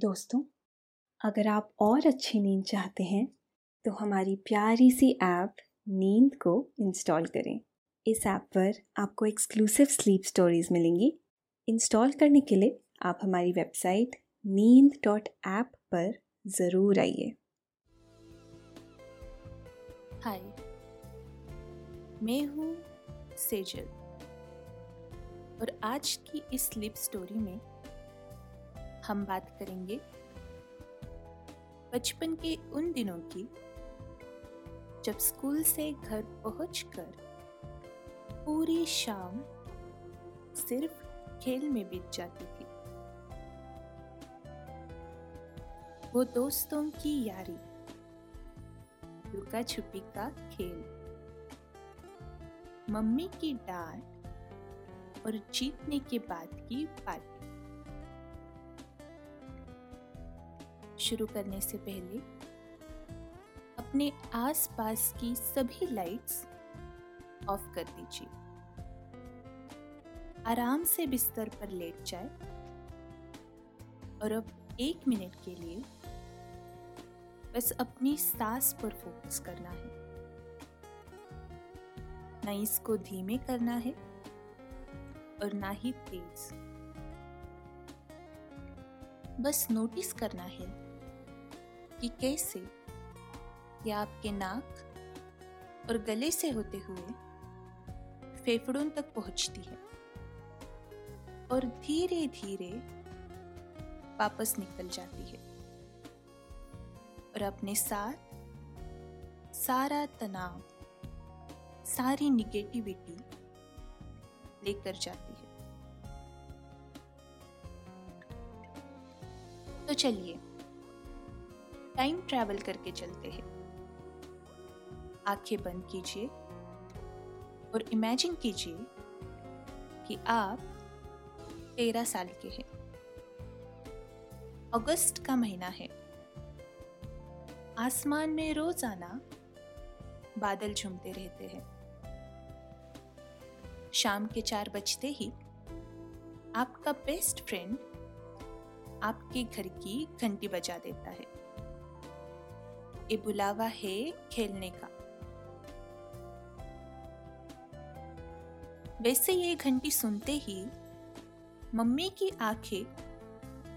दोस्तों, अगर आप और अच्छी नींद चाहते हैं तो हमारी प्यारी सी ऐप नींद को इंस्टॉल करें। इस ऐप पर आपको एक्सक्लूसिव स्लीप स्टोरीज मिलेंगी। इंस्टॉल करने के लिए आप हमारी वेबसाइट नींद डॉट ऐप पर ज़रूर आइए। हाय, मैं हूँ सेजल। और आज की इस स्लीप स्टोरी में हम बात करेंगे। बचपन के उन दिनों की, जब स्कूल से घर पहुंचकर पूरी शाम सिर्फ़ खेल में बीत जाती थी। वो दोस्तों की यारी लुका छुपी का खेल, मम्मी की डांट और जीतने के बाद की पार्टी शुरू करने से पहले, अपने आसपास की सभी लाइट्स ऑफ़ कर दीजिए। आराम से बिस्तर पर लेट जाए और अब एक मिनट के लिए बस अपनी सांस पर फोकस करना है। ना इसको धीमे करना है और ना ही तेज। बस नोटिस करना है कि कैसे? यह आपके नाक और गले से होते हुए फेफड़ों तक पहुँचती है और धीरे धीरे वापस निकल जाती है और अपने साथ सारा तनाव, सारी निगेटिविटी लेकर जाती है। तो चलिए टाइम ट्रैवल करके चलते हैं। आँखें बंद कीजिए और इमेजिन कीजिए कि आप तेरह साल के हैं। अगस्त का महीना है। आसमान में रोज़ाना बादल झूमते रहते हैं। शाम के चार बजते ही आपका बेस्ट फ्रेंड आपके घर की घंटी बजा देता है। ये बुलावा है खेलने का वैसे ये घंटी सुनते ही मम्मी की आँखें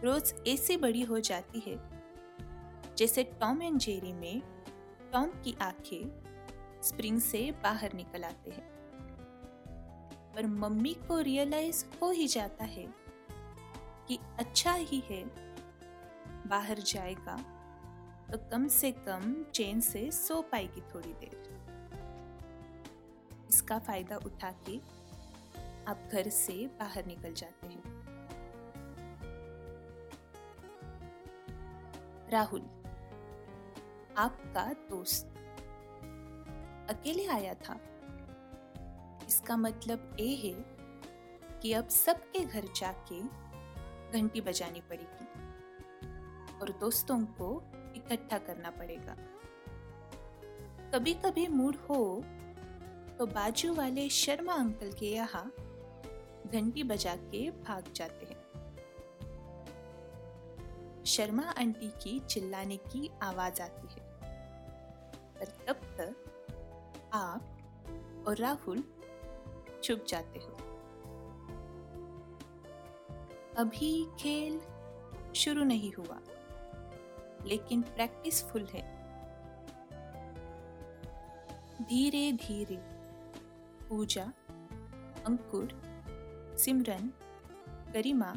रोज ऐसी बड़ी हो जाती है, जैसे टॉम एंड जेरी में टॉम की आँखें स्प्रिंग से बाहर निकल आते हैं। पर मम्मी को रियलाइज़ हो ही जाता है कि अच्छा ही है, बाहर जाएगा तो कम से कम चैन से सो पाएगी थोड़ी देर। इसका फ़ायदा उठा के आप घर से बाहर निकल जाते हैं। राहुल, आपका दोस्त अकेले आया था। इसका मतलब ये है कि अब सबके घर जाके घंटी बजानी पड़ेगी और दोस्तों को इकट्ठा करना पड़ेगा। कभी कभी मूड हो तो बाजू वाले शर्मा अंकल के यहाँ घंटी बजा के भाग जाते हैं। शर्मा आंटी की चिल्लाने की आवाज़ आती है। पर तब तक आप और राहुल छुप जाते हो। अभी खेल शुरू नहीं हुआ। लेकिन प्रैक्टिस फुल है। धीरे धीरे, पूजा, अंकुर, सिमरन, गरिमा,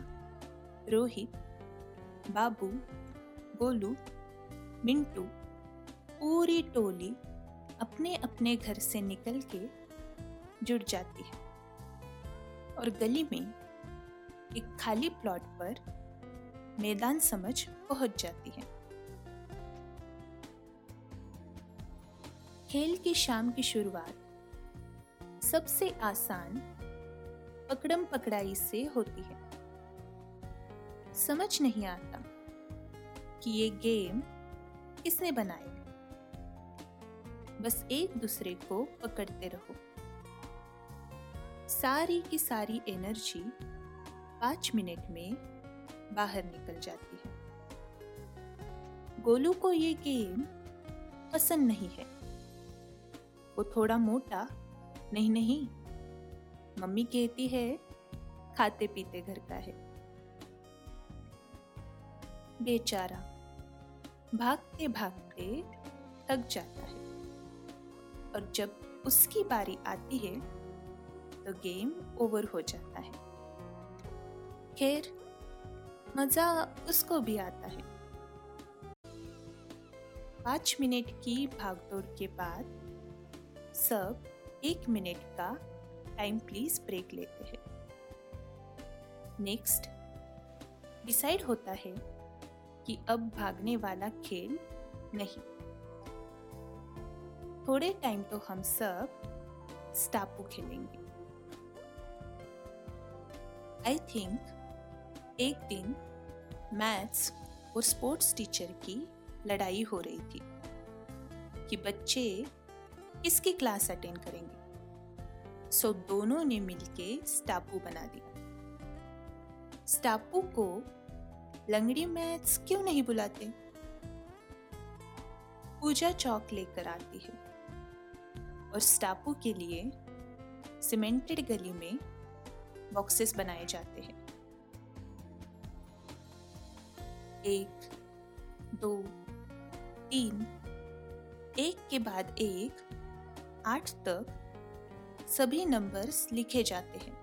रोहित, बाबू, गोलू, मिंटू, पूरी टोली अपने अपने घर से निकल के जुड़ जाती है। और गली में एक खाली प्लॉट पर मैदान समझ पहुँच जाती है। खेल की शाम की शुरुआत सबसे आसान पकड़म पकड़ाई से होती है। समझ नहीं आता कि ये गेम किसने बनाया बस एक दूसरे को पकड़ते रहो। सारी की सारी एनर्जी पाँच मिनट में बाहर निकल जाती है। गोलू को ये गेम पसंद नहीं है। वो थोड़ा मोटा। नहीं नहीं। मम्मी कहती है, खाते पीते घर का है। बेचारा भागते भागते थक जाता है। और जब उसकी बारी आती है तो गेम ओवर हो जाता है। खैर, मज़ा उसको भी आता है। पाँच मिनट की भागदौड़ के बाद सब एक मिनट का टाइम प्लीज़ ब्रेक लेते हैं। नेक्स्ट डिसाइड होता है कि अब भागने वाला खेल नहीं। थोड़े टाइम तो हम सब स्टापू खेलेंगे। आई थिंक एक दिन मैथ्स और स्पोर्ट्स टीचर की लड़ाई हो रही थी कि बच्चे किसकी क्लास अटेंड करेंगे? सो दोनों ने मिलके स्टापू बना दिया स्टापू को लंगड़ी मैथ्स क्यों नहीं बुलाते? पूजा चौक लेकर आती है और स्टापू के लिए सीमेंटेड गली में बॉक्सेस बनाए जाते हैं। एक, दो, तीन। एक के बाद एक आठ तक सभी नंबर्स लिखे जाते हैं।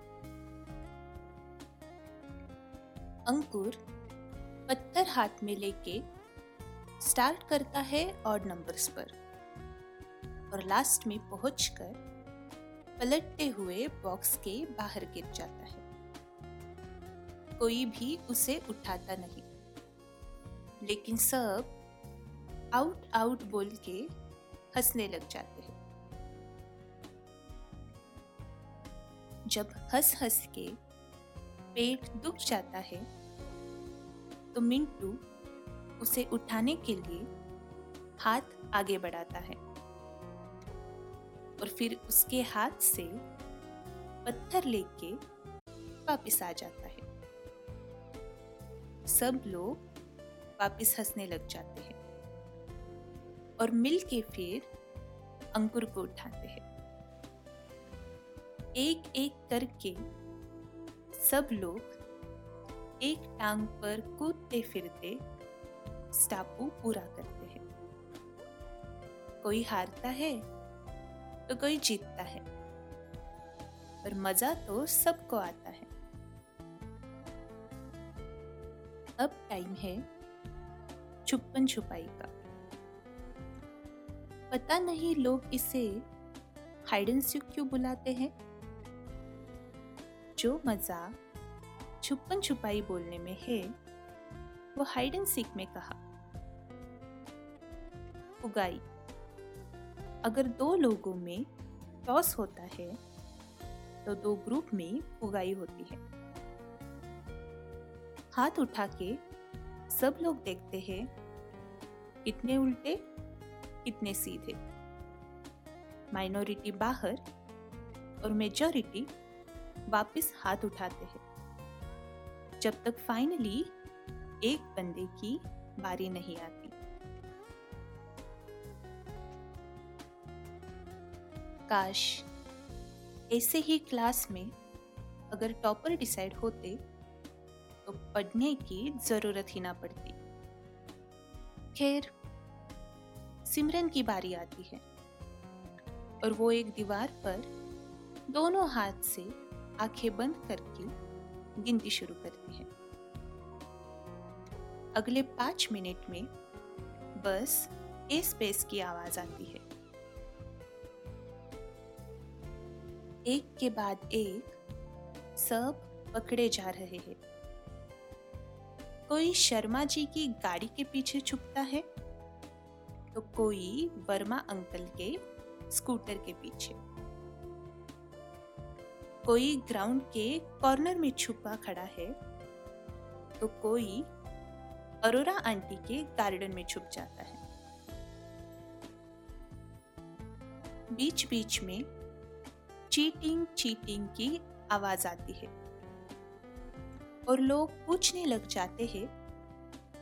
अंकुर पत्थर हाथ में लेके स्टार्ट करता है और नंबर्स पर और लास्ट में पहुंचकर पलटते हुए बॉक्स के बाहर गिर जाता है। कोई भी उसे उठाता नहीं। लेकिन सब आउट आउट बोल के हंसने लग जाते जब हंस हंस के पेट दुख जाता है तो मिंटू उसे उठाने के लिए हाथ आगे बढ़ाता है और फिर उसके हाथ से पत्थर लेके वापिस आ जाता है। सब लोग वापिस हंसने लग जाते हैं और मिल के फिर अंकुर को उठाते हैं। एक एक करके सब लोग एक टांग पर कूदते फिरते स्टापू पूरा करते हैं। कोई हारता है तो कोई जीतता है, पर मज़ा तो सबको आता है। अब टाइम है छुपन छुपाई का। पता नहीं लोग इसे हाइड एंड सीक क्यों बुलाते हैं? जो मज़ा छुपन छुपाई बोलने में है, वो हाइड एंड सीक में कहा। उगाई, अगर दो लोगों में टॉस होता है तो दो ग्रुप में उगाई होती है। हाथ उठा के सब लोग देखते हैं, कितने उल्टे, कितने सीधे। माइनॉरिटी बाहर और मेजॉरिटी वापस हाथ उठाते हैं। जब तक फाइनली एक बंदे की बारी नहीं आती। काश ऐसे ही क्लास में अगर टॉपर डिसाइड होते तो पढ़ने की ज़रूरत ही ना पड़ती। खैर, सिमरन की बारी आती है। और वो एक दीवार पर दोनों हाथ से आँखें बंद करके गिनती शुरू करती है। अगले पाँच मिनट में बस ए स्पेस की आवाज़ आती है। एक के बाद एक सब पकड़े जा रहे हैं। कोई शर्मा जी की गाड़ी के पीछे छुपता है? तो कोई वर्मा अंकल के स्कूटर के पीछे। कोई ग्राउंड के कॉर्नर में छुपा खड़ा है तो कोई अरोरा आंटी के गार्डन में छुप जाता है। बीच बीच में चीटिंग चीटिंग की आवाज़ आती है और लोग पूछने लग जाते हैं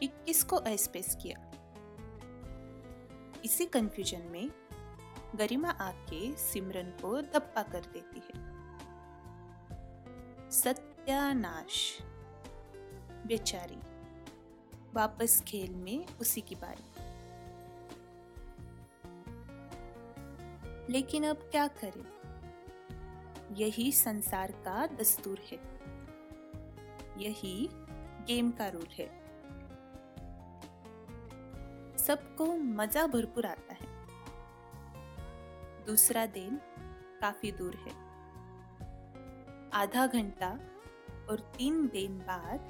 कि किसको एस्पेस किया। इसी कंफ्यूजन में गरिमा आके सिमरन को धप्पा कर देती है। सत्यानाश। बेचारी, वापस खेल में उसी की बारी। लेकिन अब क्या करें? यही संसार का दस्तूर है। यही गेम का रूल है। सबको मज़ा भरपूर आता है। दूसरा दिन काफ़ी दूर है। आधा घंटा और तीन दिन बाद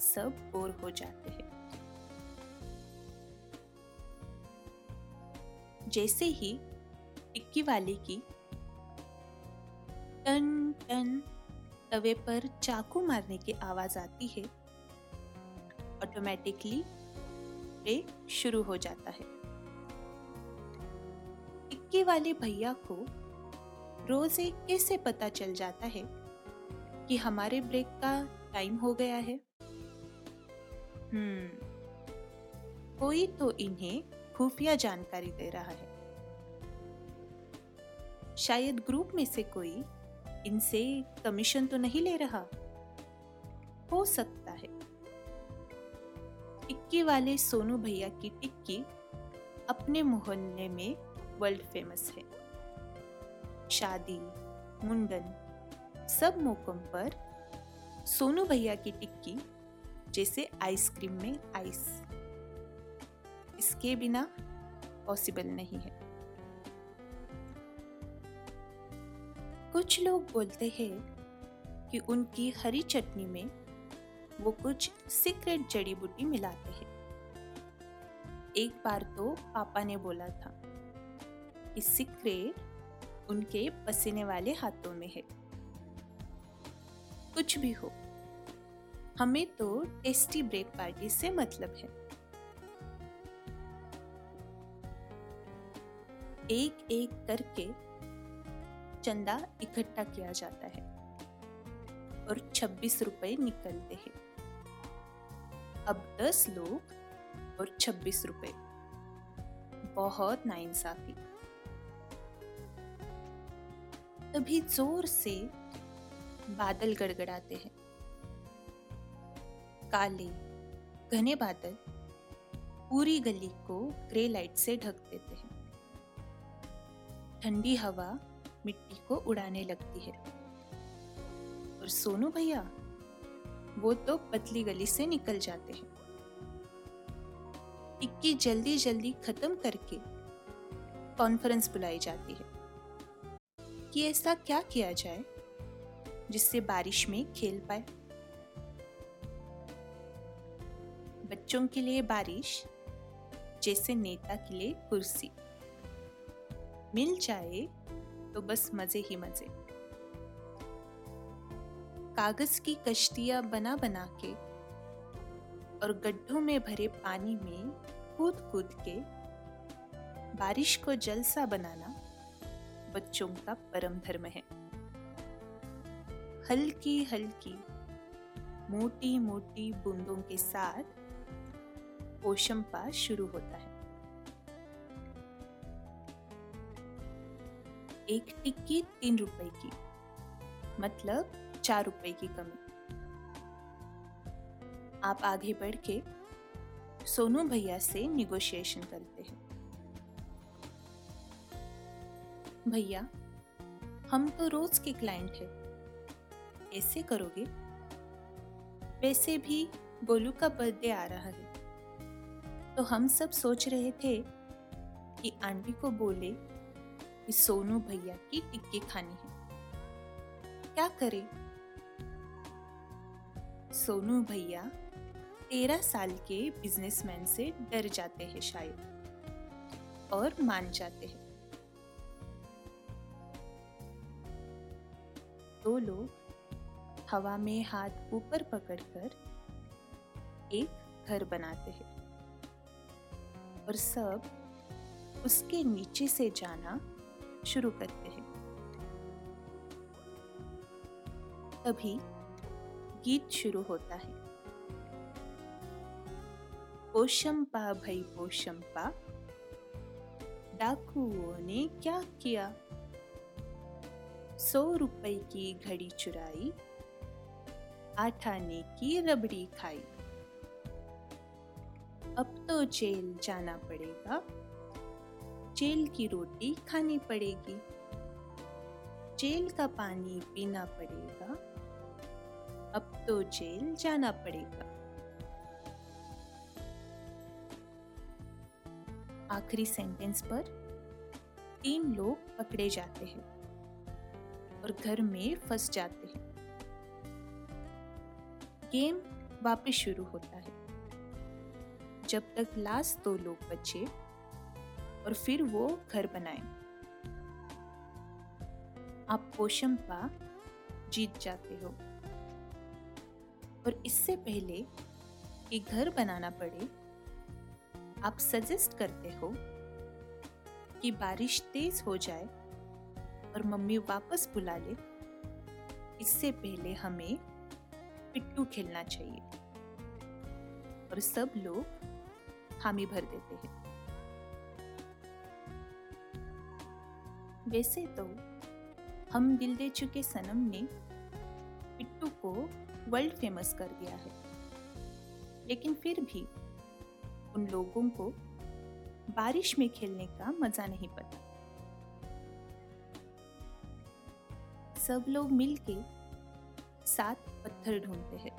सब बोर हो जाते हैं। जैसे ही टिक्की वाले की टन टन तवे पर चाकू मारने की आवाज़ आती है ऑटोमेटिकली शुरू हो जाता है। टिक्की वाले भैया को रोज कैसे पता चल जाता है कि हमारे ब्रेक का टाइम हो गया है। हम्म। कोई तो इन्हें खुफिया जानकारी दे रहा है। शायद ग्रुप में से कोई इनसे कमीशन तो नहीं ले रहा। हो सकता है। टिक्की वाले सोनू भैया की टिक्की अपने मोहल्ले में वर्ल्ड फ़ेमस है। शादी, मुंडन सब मौकों पर सोनू भैया की टिक्की जैसे आइसक्रीम में आइस। इसके बिना पॉसिबल नहीं है। कुछ लोग बोलते हैं कि उनकी हरी चटनी में वो कुछ सीक्रेट जड़ी बूटी मिलाते हैं। एक बार तो पापा ने बोला था कि सीक्रेट उनके पसीने वाले हाथों में है। कुछ भी हो। हमें तो टेस्टी ब्रेक पार्टी से मतलब है। एक एक करके चंदा इकट्ठा किया जाता है और 26 रुपए निकलते हैं। अब 10 लोग और 26 रुपए। बहुत नाइंसाफी। तभी ज़ोर से बादल गड़गड़ाते हैं। काले, घने बादल पूरी गली को ग्रे लाइट से ढक देते हैं। ठंडी हवा मिट्टी को उड़ाने लगती है। और सोनू भैया, वो तो पतली गली से निकल जाते हैं। टिक्की जल्दी जल्दी खत्म करके कॉन्फ्रेंस बुलाई जाती है। कि ऐसा क्या किया जाए? जिससे बारिश में खेल पाए। बच्चों के लिए बारिश, जैसे नेता के लिए कुर्सी। मिल जाए तो बस मज़े ही मज़े। कागज़ की कश्तियाँ बना बना के और गड्ढों में भरे पानी में कूद कूद के बारिश को जलसा बनाना बच्चों का परम धर्म है। हल्की हल्की मोटी मोटी बूंदों के साथ पोषमपा शुरू होता है। एक टिक्की तीन रुपए की मतलब चार रुपए की कमी। आप आगे बढ़ के सोनू भैया से निगोशिएशन करते हैं। भैया, हम तो रोज के क्लाइंट हैं। ऐसे करोगे? वैसे भी गोलू का बर्थडे आ रहा है। तो हम सब सोच रहे थे कि आंटी को बोले कि सोनू भैया की टिक्की खानी है। क्या करें? सोनू भैया तेरह साल के बिजनेसमैन से डर जाते हैं शायद और मान जाते हैं। दो लोग हवा में हाथ ऊपर पकड़कर एक घर बनाते हैं। और सब उसके नीचे से जाना शुरू करते हैं। तभी गीत शुरू होता है। पोशंपा भई पोशंपा डाकुओं ने क्या किया? सौ रुपए की घड़ी चुराई आठ आने की रबड़ी खाई। अब तो जेल जाना पड़ेगा। जेल की रोटी खानी पड़ेगी। जेल का पानी पीना पड़ेगा। अब तो जेल जाना पड़ेगा। आखिरी सेंटेंस पर तीन लोग पकड़े जाते हैं और घर में फंस जाते हैं। गेम वापस शुरू होता है। जब तक लास्ट दो लोग बचे और फिर वो घर बनाए। आप पोशंपा जीत जाते हो। और इससे पहले कि घर बनाना पड़े, आप सजेस्ट करते हो कि बारिश तेज हो जाए और मम्मी वापस बुला ले। इससे पहले हमें पिट्टू खेलना चाहिए। और सब लोग हामी भर देते हैं। वैसे तो हम दिल दे चुके सनम ने पिट्टू को वर्ल्ड फ़ेमस कर दिया है। लेकिन फिर भी उन लोगों को बारिश में खेलने का मज़ा नहीं पता। सब लोग मिलके सात पत्थर ढूंढते हैं।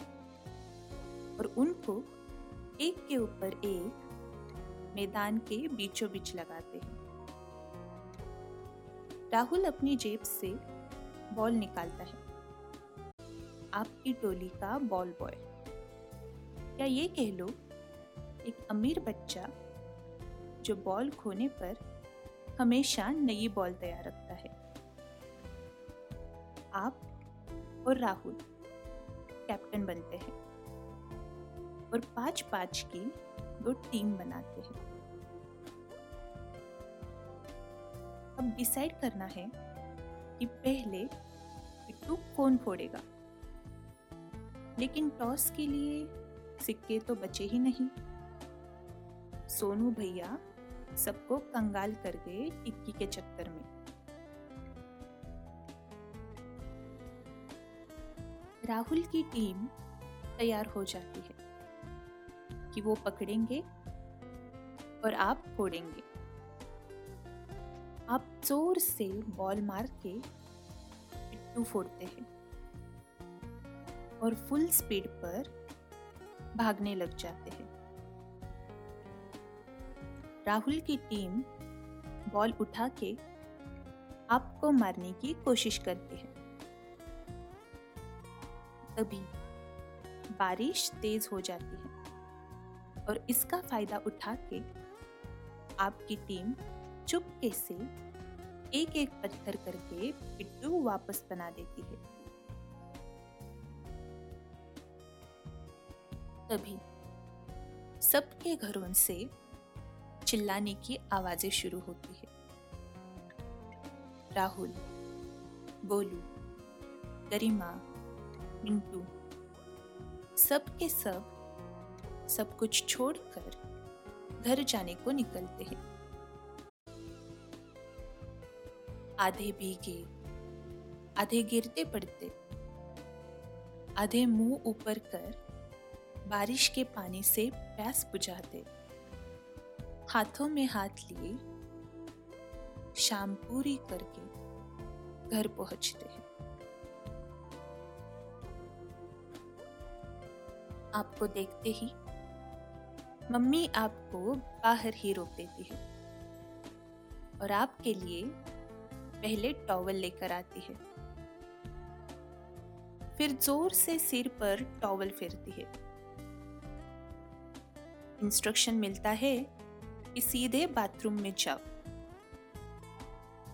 और उनको एक के ऊपर एक मैदान के बीचों बीच लगाते हैं। राहुल अपनी जेब से बॉल निकालता है। आपकी टोली का बॉल बॉय। या ये कह लो, एक अमीर बच्चा जो बॉल खोने पर हमेशा नई बॉल तैयार रखता है। आप और राहुल। कैप्टन बनते हैं। और पाँच पाँच की दो टीम बनाते हैं। अब डिसाइड करना है कि पहले पिट्टू कौन फोड़ेगा। लेकिन टॉस के लिए सिक्के तो बचे ही नहीं। सोनू भैया सबको कंगाल कर गए टिक्की के चक्कर में। राहुल की टीम तैयार हो जाती है कि वो पकड़ेंगे और आप फोड़ेंगे। आप ज़ोर से बॉल मार के पिट्टू फोड़ते हैं और फुल स्पीड पर भागने लग जाते हैं। राहुल की टीम बॉल उठा के आपको मारने की कोशिश करती है। तभी बारिश तेज हो जाती है और इसका फ़ायदा उठा के आपकी टीम चुपके से एक एक पत्थर करके पिट्टू वापस बना देती है। तभी सबके घरों से चिल्लाने की आवाज़ें शुरू होती है। राहुल, बोलू, गरिमा मिंटू। सब के सब सब कुछ छोड़कर घर जाने को निकलते हैं। आधे भीगे, आधे गिरते पड़ते, आधे मुँह ऊपर कर बारिश के पानी से प्यास बुझाते। हाथों में हाथ लिए, शाम पूरी करके घर पहुँचते आपको देखते ही मम्मी आपको बाहर ही रोक देती है और आपके लिए पहले टॉवल लेकर आती है। फिर ज़ोर से सिर पर टॉवल फेरती है। इंस्ट्रक्शन मिलता है कि सीधे बाथरूम में जाओ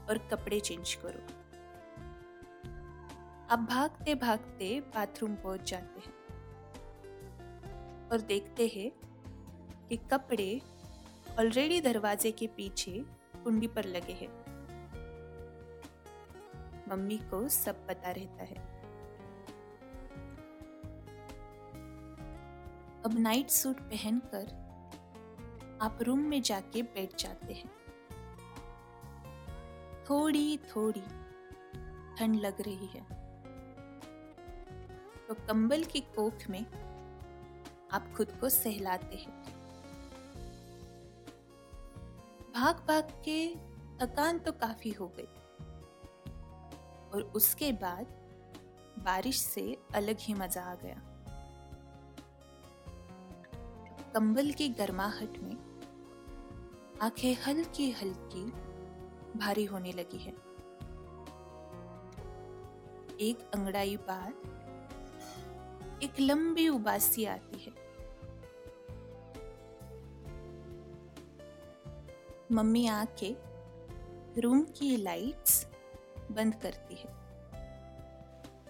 और कपड़े चेंज करो। अब भागते भागते बाथरूम पहुँच जाते हैं। और देखते हैं कि कपड़े ऑलरेडी दरवाजे के पीछे कुंडी पर लगे हैं। मम्मी को सब पता रहता है। अब नाइट सूट पहनकर आप रूम में जाके बैठ जाते हैं। थोड़ी थोड़ी ठंड लग रही है। तो कंबल की कोख में आप खुद को सहलाते हैं। भाग भाग के थकान तो काफ़ी हो गई। और उसके बाद बारिश से अलग ही मज़ा आ गया। कंबल की गर्माहट में आँखें हल्की हल्की भारी होने लगी है। एक अंगड़ाई बाद एक लंबी उबासी आती है। मम्मी आके रूम की लाइट्स बंद करती है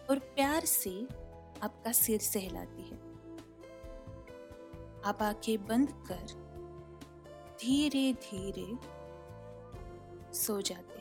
और प्यार से आपका सिर सहलाती है। आप आँखें बंद कर धीरे धीरे सो जाते